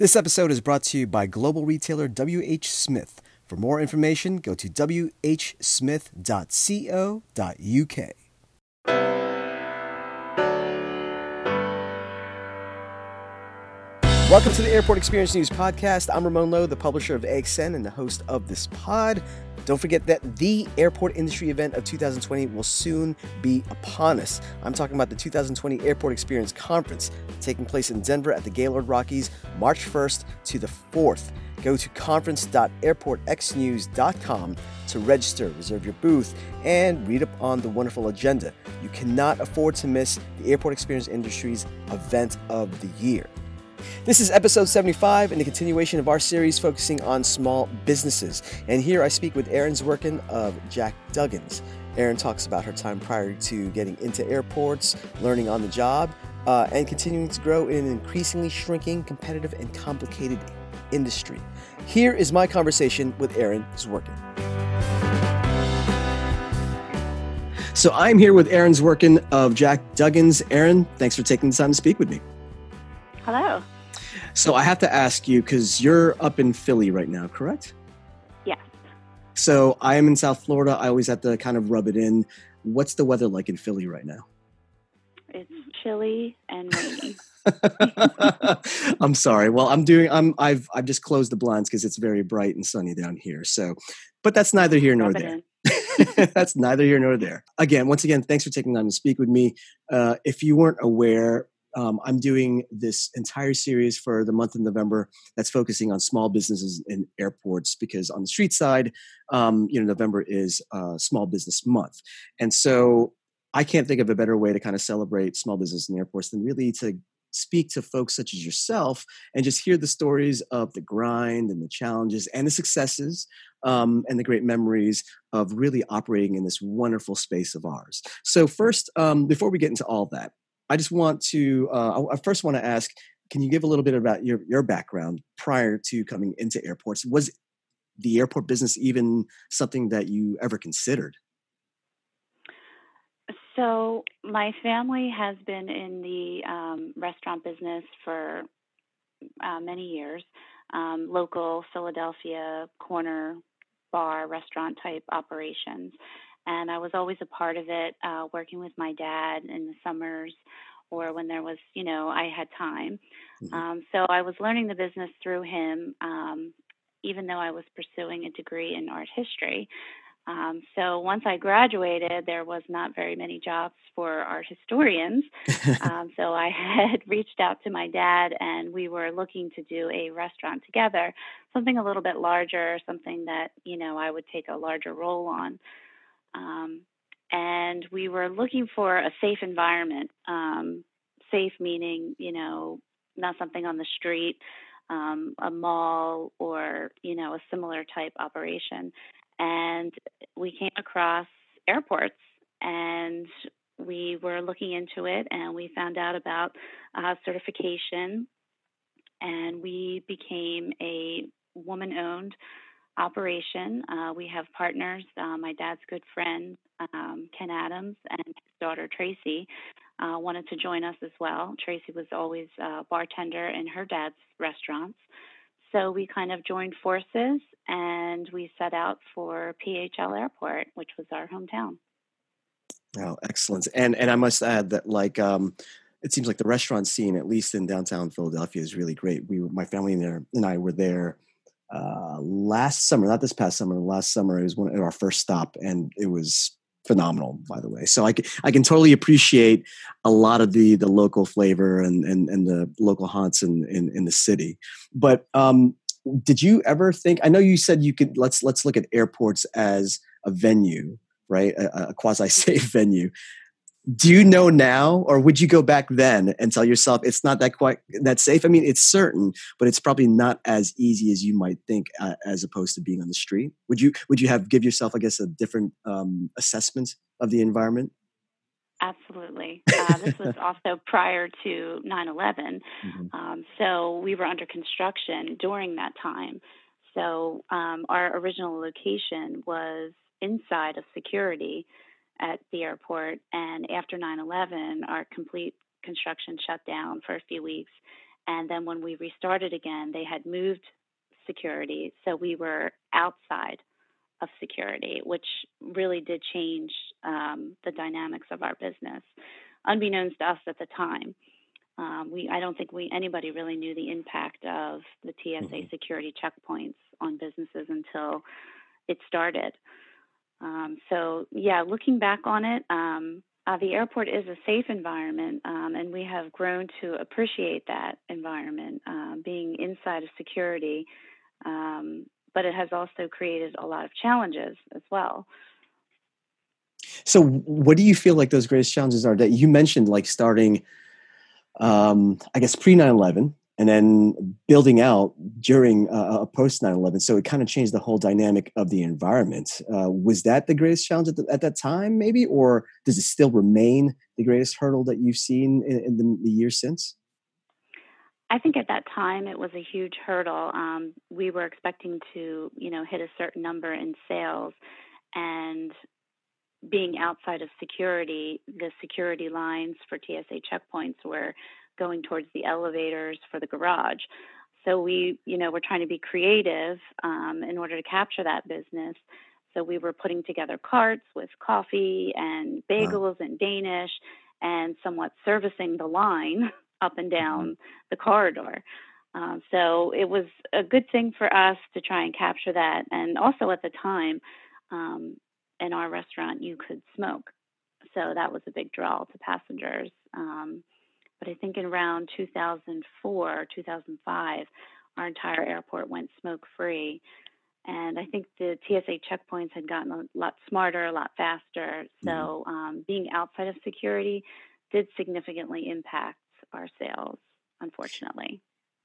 This episode is brought to you by global retailer WH Smith. For more information, go to whsmith.co.uk. Welcome to the Airport Experience News Podcast. I'm Ramon Lowe, the publisher of AXN and the host of this pod. Don't forget that the airport industry event of 2020 will soon be upon us. I'm talking about the 2020 Airport Experience Conference taking place in Denver at the Gaylord Rockies March 1st to the 4th. Go to conference.airportxnews.com to register, reserve your booth, and read up on the wonderful agenda. You cannot afford to miss the Airport Experience Industry's event of the year. This is episode 75 and the continuation of our series focusing on small businesses. And here I speak with Erin Zwerkin of Jack Duggan's. Erin talks about her time prior to getting into airports, learning on the job, uh, and continuing to grow in an increasingly shrinking, competitive, and complicated industry. Here is my conversation with Erin Zwerkin. So I'm here with Erin Zwerkin of Jack Duggan's. Erin, thanks for taking the time to speak with me. Hello. So I have to ask you because you're up in Philly right now, correct? Yes. So I am in South Florida. I always have to kind of rub it in. What's the weather like in Philly right now? It's chilly and rainy. I'm sorry. Well, I'm doing. I'm. I've. I've just closed the blinds because it's very bright and sunny down here. So, but that's neither here nor there. that's neither here nor there. Again, once again, thanks for taking time to speak with me. Uh, if you weren't aware, um, I'm doing this entire series for the month of November that's focusing on small businesses in airports because on the street side, um, you know, November is uh, Small Business Month, and so I can't think of a better way to kind of celebrate small business in airports than really to speak to folks such as yourself and just hear the stories of the grind and the challenges and the successes um, and the great memories of really operating in this wonderful space of ours. So, first, um, before we get into all that, I just want to, uh, I first want to ask, can you give a little bit about your, your background prior to coming into airports? Was the airport business even something that you ever considered? So, my family has been in the um, restaurant business for uh, many years, um, local Philadelphia corner bar restaurant type operations and I was always a part of it, uh, working with my dad in the summers or when there was, you know, I had time. Mm-hmm. Um, so I was learning the business through him, um, even though I was pursuing a degree in art history. Um, so once I graduated, there was not very many jobs for art historians. um, so I had reached out to my dad, and we were looking to do a restaurant together, something a little bit larger, something that you know I would take a larger role on. Um, and we were looking for a safe environment. Um, safe meaning, you know, not something on the street, um, a mall, or you know, a similar type operation. And we came across airports, and we were looking into it, and we found out about uh, certification, and we became a woman-owned operation. Uh, we have partners. Uh, my dad's good friend, um, Ken Adams, and his daughter Tracy uh, wanted to join us as well. Tracy was always a bartender in her dad's restaurants. So we kind of joined forces and we set out for PHL Airport, which was our hometown. Oh, excellent. And and I must add that like um, it seems like the restaurant scene, at least in downtown Philadelphia, is really great. We, my family and, there, and I were there uh, last summer, not this past summer, last summer, it was one of our first stop, and it was phenomenal by the way. So i can, I can totally appreciate a lot of the the local flavor and and, and the local haunts in, in, in the city. But um did you ever think i know you said you could let's let's look at airports as a venue right? A, a quasi safe venue do you know now or would you go back then and tell yourself it's not that quite that safe? I mean it's certain but it's probably not as easy as you might think uh, as opposed to being on the street. Would you would you have give yourself i guess a different um, assessment of the environment? Absolutely. Uh, this was also prior to 9-11 mm-hmm. um, so we were under construction during that time. So um, our original location was inside of security at the airport. And after 9 11, our complete construction shut down for a few weeks. and then when we restarted again, they had moved security, so we were outside of security, which really did change um, the dynamics of our business, unbeknownst to us at the time. Um, we, I don't think we anybody really knew the impact of the TSA mm-hmm. security checkpoints on businesses until it started. Um, so yeah, looking back on it, um, uh, the airport is a safe environment, um, and we have grown to appreciate that environment, uh, being inside of security. Um, but it has also created a lot of challenges as well. So, what do you feel like those greatest challenges are? That you mentioned, like starting, um, I guess, pre 9 11 and then building out during uh, post 9-11 so it kind of changed the whole dynamic of the environment. Uh, was that the greatest challenge at, the, at, that time maybe? Or does it still remain the greatest hurdle that you've seen in, in the, the years since? I think at that time it was a huge hurdle. Um, we were expecting to, you know, hit a certain number in sales, and being outside of security, the security lines for TSA checkpoints were going towards the elevators for the garage. So we, you know, we're trying to be creative um, in order to capture that business. So we were putting together carts with coffee and bagels wow. and Danish, and somewhat servicing the line up and mm-hmm. down the corridor. Um, so it was a good thing for us to try and capture that. And also at the time, um, in our restaurant, you could smoke. So that was a big draw to passengers. Um, but I think in around 2004, 2005, our entire airport went smoke free. And I think the TSA checkpoints had gotten a lot smarter, a lot faster. Mm-hmm. So um, being outside of security did significantly impact our sales, unfortunately.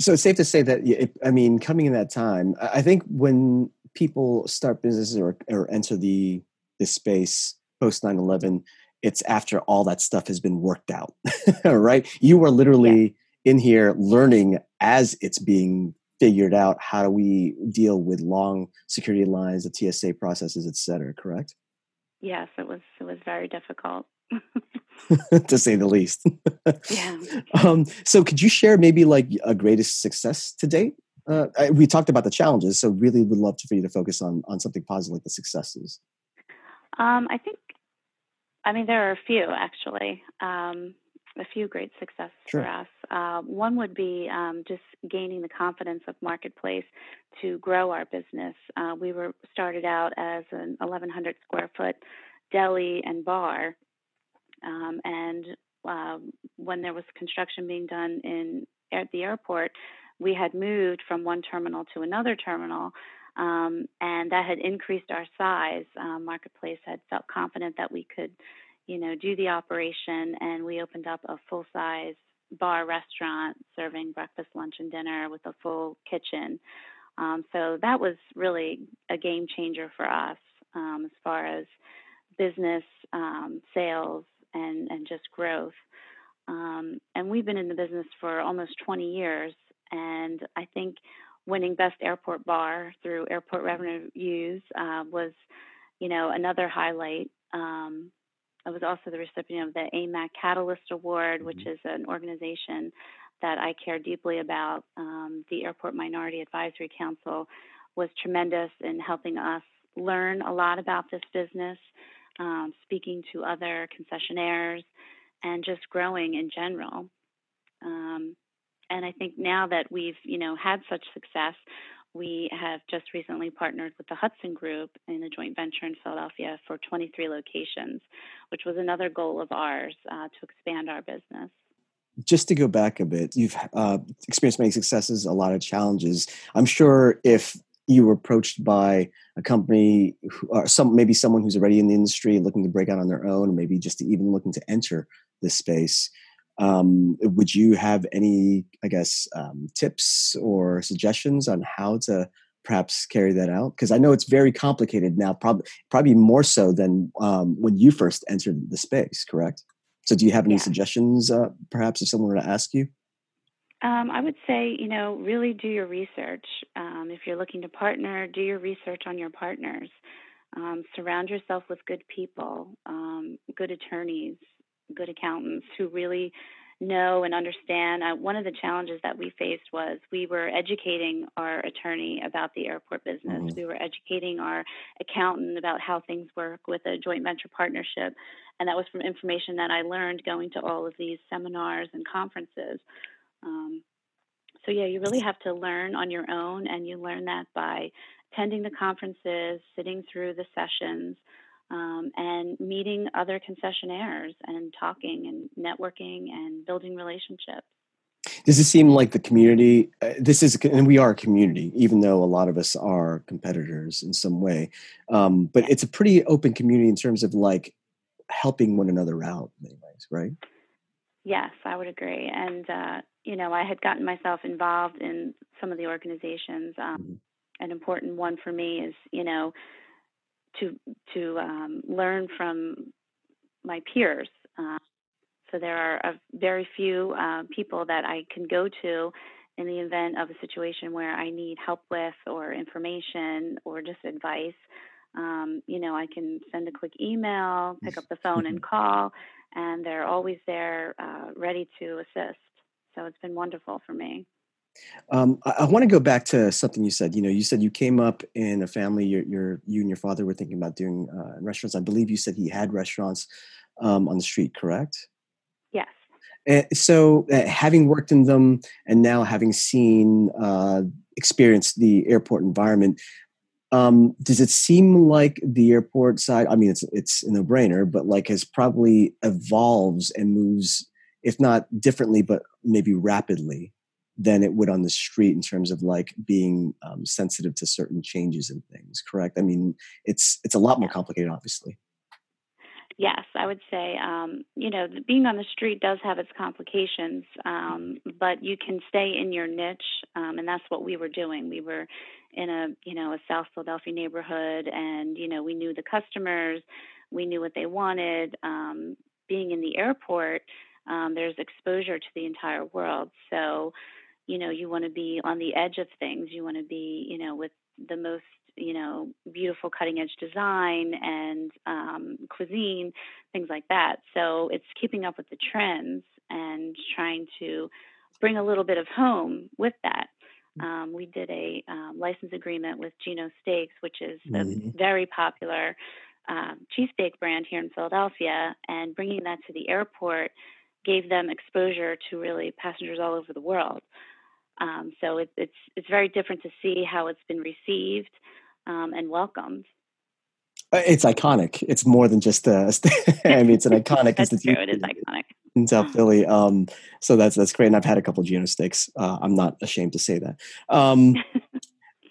So it's safe to say that, I mean, coming in that time, I think when people start businesses or, or enter the, the space post 9 11, it's after all that stuff has been worked out, right? You are literally yeah. in here learning as it's being figured out. How do we deal with long security lines, the TSA processes, et cetera, correct? Yes, it was, it was very difficult. to say the least. yeah. Um, so, could you share maybe like a greatest success to date? Uh, we talked about the challenges, so really would love for you to focus on on something positive like the successes. Um, I think I mean, there are a few actually, um, a few great successes sure. for us. Uh, one would be um, just gaining the confidence of marketplace to grow our business. Uh, we were started out as an 1,100 square foot deli and bar, um, and uh, when there was construction being done in at the airport, we had moved from one terminal to another terminal. Um, and that had increased our size. Um, Marketplace had felt confident that we could, you know, do the operation, and we opened up a full size bar restaurant serving breakfast, lunch, and dinner with a full kitchen. Um, so that was really a game changer for us um, as far as business um, sales and and just growth. And we've been in the business for almost 20 years, and I think winning Best Airport Bar through Airport Revenues uh, was, you know, another highlight. Um, I was also the recipient of the AMAC Catalyst Award, which mm-hmm. is an organization that I care deeply about. Um, the Airport Minority Advisory Council was tremendous in helping us learn a lot about this business, um, speaking to other concessionaires, and just growing in general. Um, and I think now that we've, you know, had such success, we have just recently partnered with the Hudson Group in a joint venture in Philadelphia for 23 locations, which was another goal of ours uh, to expand our business. Just to go back a bit, you've uh, experienced many successes, a lot of challenges. I'm sure if you were approached by a company or some maybe someone who's already in the industry looking to break out on their own, or maybe just even looking to enter this space, um, would you have any, I guess, um, tips or suggestions on how to perhaps carry that out? Because I know it's very complicated now, probably probably more so than um, when you first entered the space. Correct. So, do you have any yeah. suggestions, uh, perhaps, if someone were to ask you? Um, I would say, you know, really do your research. Um, if you're looking to partner, do your research on your partners. Um, surround yourself with good people, um, good attorneys, good accountants who really know and understand. Uh, one of the challenges that we faced was we were educating our attorney about the airport business. Mm-hmm. We were educating our accountant about how things work with a joint venture partnership. And that was from information that I learned going to all of these seminars and conferences. Um, so, yeah, you really have to learn on your own, and you learn that by attending the conferences, sitting through the sessions, um, and meeting other concessionaires and talking and networking and building relationships. Does it seem like the community? Uh, this is, and we are a community, even though a lot of us are competitors in some way. Um, but it's a pretty open community in terms of like helping one another out, in many ways, right? Yes, I would agree. And uh, you know, I had gotten myself involved in some of the organizations. Um, mm-hmm. An important one for me is, you know, to to um, learn from my peers. Uh, so there are a very few uh, people that I can go to in the event of a situation where I need help with, or information, or just advice. Um, you know, I can send a quick email, pick up the phone, and mm-hmm. call, and they're always there, uh, ready to assist. So it's been wonderful for me. Um, I, I want to go back to something you said. You know, you said you came up in a family. Your, your you and your father were thinking about doing uh, restaurants. I believe you said he had restaurants um, on the street. Correct? Yes. And so, uh, having worked in them and now having seen, uh, experienced the airport environment, um, does it seem like the airport side? I mean, it's it's a no brainer, but like has probably evolves and moves, if not differently, but maybe rapidly than it would on the street in terms of like being um, sensitive to certain changes and things correct? I mean it's it's a lot more complicated obviously. Yes i would say um, you know being on the street does have its complications um, but you can stay in your niche um, and that's what we were doing. We were in a you know a south philadelphia neighborhood and you know we knew the customers we knew what they wanted um, being in the airport um, there's exposure to the entire world. So you know you want to be on the edge of things you want to be you know with the most you know beautiful cutting edge design and um, cuisine things like that so it's keeping up with the trends and trying to bring a little bit of home with that mm. um, we did a um, license agreement with Geno's Steaks, which is a mm-hmm. very popular um, cheesesteak brand here in Philadelphia, and bringing that to the airport gave them exposure to really passengers all over the world. Um, so it, it's it's very different to see how it's been received um, and welcomed. Uh, it's iconic. It's more than just a. I mean, it's an iconic that's institution. True. It is iconic in South Philly. Um, so that's that's great. And I've had a couple of Geno's steaks. Uh, I'm not ashamed to say that. Um,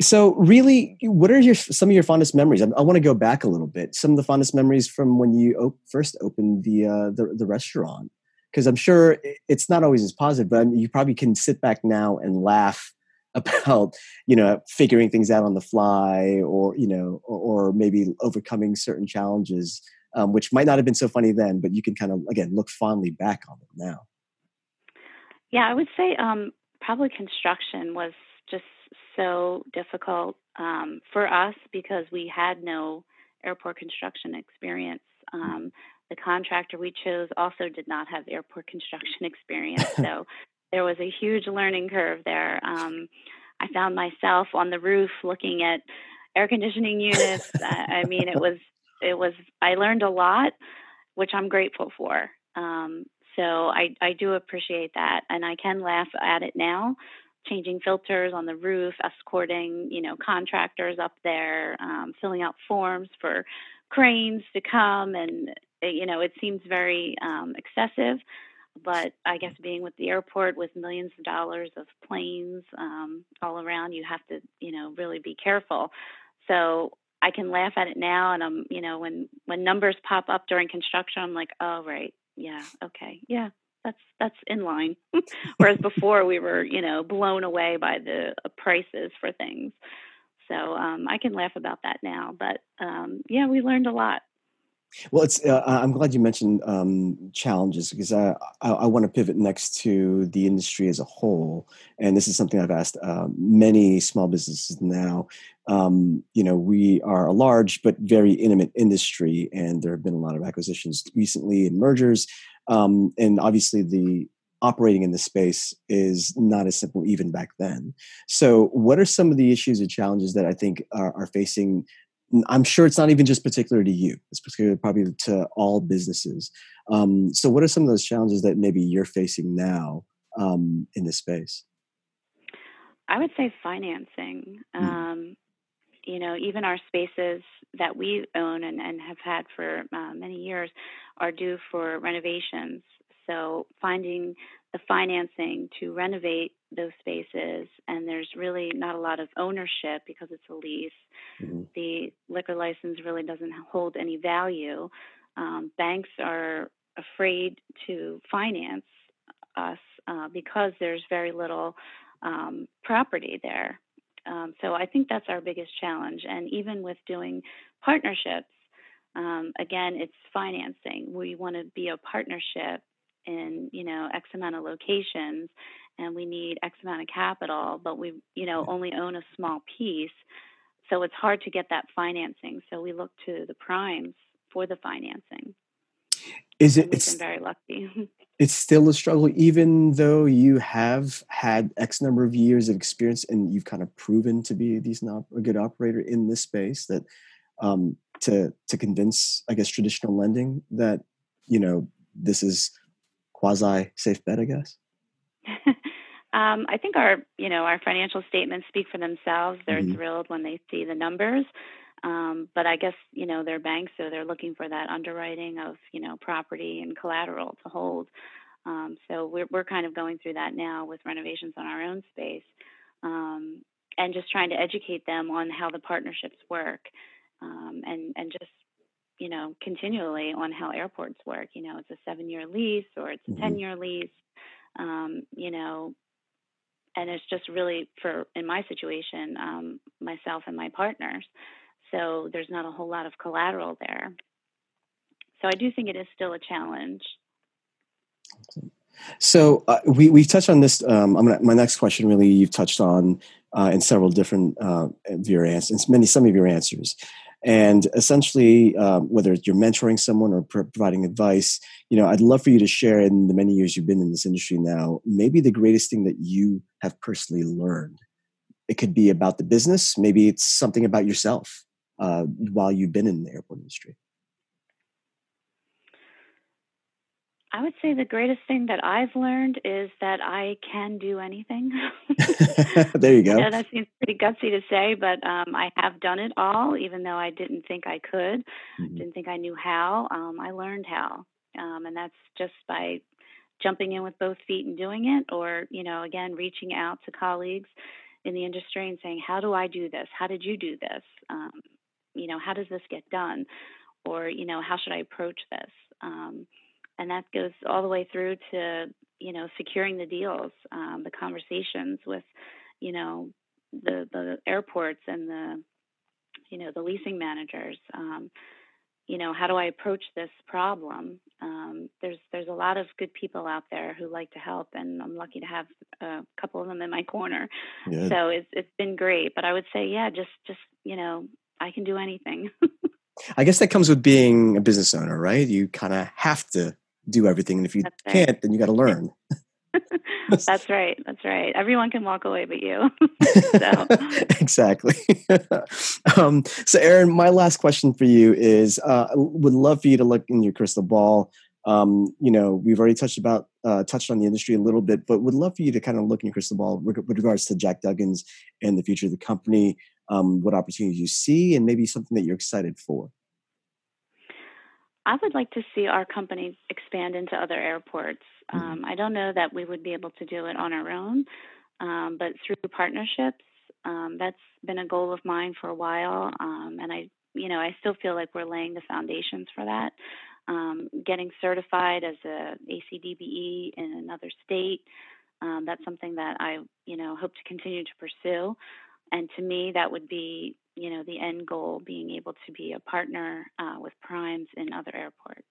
so really, what are your some of your fondest memories? I, I want to go back a little bit. Some of the fondest memories from when you op- first opened the, uh, the the restaurant because I'm sure it's not always as positive, but you probably can sit back now and laugh about you know figuring things out on the fly or you know or, or maybe overcoming certain challenges um, which might not have been so funny then but you can kind of again look fondly back on them now. Yeah i would say um, probably construction was just so difficult um, for us because we had no airport construction experience um, the contractor we chose also did not have airport construction experience, so there was a huge learning curve there. Um, I found myself on the roof looking at air conditioning units. I mean, it was it was I learned a lot, which I'm grateful for. Um, so I I do appreciate that, and I can laugh at it now. Changing filters on the roof, escorting you know contractors up there, um, filling out forms for cranes to come and you know, it seems very um, excessive. But I guess being with the airport with millions of dollars of planes um, all around, you have to, you know, really be careful. So I can laugh at it now, and I'm, you know, when when numbers pop up during construction, I'm like, oh right, yeah, okay, yeah, that's that's in line. Whereas before we were, you know, blown away by the prices for things. So um, I can laugh about that now. But um, yeah, we learned a lot. Well, it's. Uh, I'm glad you mentioned um, challenges because I, I, I want to pivot next to the industry as a whole, and this is something I've asked uh, many small businesses now. Um, you know, we are a large but very intimate industry, and there have been a lot of acquisitions recently and mergers, um, and obviously the operating in this space is not as simple even back then. So, what are some of the issues and challenges that I think are, are facing? I'm sure it's not even just particular to you. It's particular probably to all businesses. Um, so, what are some of those challenges that maybe you're facing now um, in this space? I would say financing. Mm. Um, you know, even our spaces that we own and, and have had for uh, many years are due for renovations. So finding the financing to renovate those spaces, and there's really not a lot of ownership because it's a lease. Mm-hmm. The liquor license really doesn't hold any value. Um, banks are afraid to finance us uh, because there's very little um, property there. Um, so I think that's our biggest challenge. And even with doing partnerships, um, again, it's financing. We want to be a partnership in you know X amount of locations, and we need X amount of capital, but we you know only own a small piece. So it's hard to get that financing. So we look to the primes for the financing. Is it? It's very lucky. it's still a struggle, even though you have had X number of years of experience and you've kind of proven to be a decent, a good operator in this space. That um, to to convince, I guess, traditional lending that you know this is quasi safe bet. I guess. um, I think our you know our financial statements speak for themselves. They're mm-hmm. thrilled when they see the numbers. Um, but I guess you know they're banks, so they're looking for that underwriting of you know property and collateral to hold. Um, so we're we're kind of going through that now with renovations on our own space, um, and just trying to educate them on how the partnerships work, um, and and just you know continually on how airports work. You know, it's a seven year lease or it's a mm-hmm. ten year lease. Um, you know, and it's just really for in my situation, um, myself and my partners so there's not a whole lot of collateral there. So I do think it is still a challenge. So uh, we we touched on this. Um, I'm gonna, my next question really you've touched on uh, in several different uh, of your answers, many some of your answers, and essentially um, whether you're mentoring someone or providing advice, you know, I'd love for you to share in the many years you've been in this industry now, maybe the greatest thing that you have personally learned. It could be about the business, maybe it's something about yourself uh, while you've been in the airport industry? I would say the greatest thing that I've learned is that I can do anything. there you go. Yeah, that seems pretty gutsy to say, but um, I have done it all, even though I didn't think I could, mm-hmm. didn't think I knew how. Um, I learned how, um, and that's just by jumping in with both feet and doing it, or you know, again, reaching out to colleagues in the industry and saying, "How do I do this? How did you do this?" Um, you know, how does this get done? Or, you know, how should I approach this? And that goes all the way through to, you know, securing the deals, um, the conversations with, you know, the, the airports and the, you know, the leasing managers. Um, you know, how do I approach this problem? Um, there's there's a lot of good people out there who like to help, and I'm lucky to have a couple of them in my corner. Good. So it's it's been great. But I would say, yeah, just just you know, I can do anything. I guess that comes with being a business owner, right? You kind of have to do everything. And if you right. can't, then you got to learn. That's right. That's right. Everyone can walk away but you. exactly. um, so, Erin, my last question for you is: uh, would love for you to look in your crystal ball. Um, you know, we've already touched about uh, touched on the industry a little bit, but would love for you to kind of look in your crystal ball with regards to Jack Duggan's and the future of the company um, what opportunities you see, and maybe something that you're excited for? I would like to see our company expand into other airports. Mm-hmm. Um, I don't know that we would be able to do it on our own, um, but through partnerships, um, that's been a goal of mine for a while. Um, and I, you know, I still feel like we're laying the foundations for that. Um, getting certified as a ACDBE in another state, um, that's something that I, you know, hope to continue to pursue and to me that would be you know the end goal being able to be a partner uh, with primes in other airports.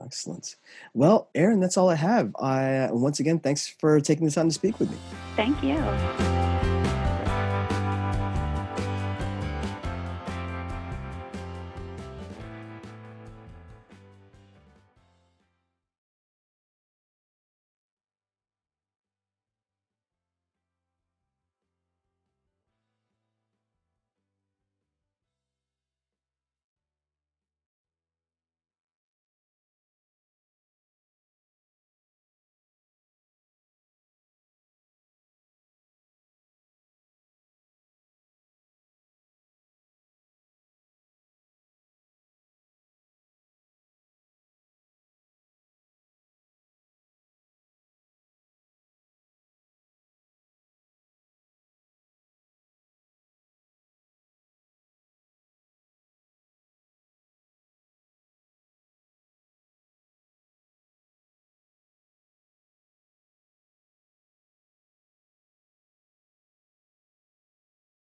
Excellent. Well Erin that's all i have. I once again thanks for taking the time to speak with me. Thank you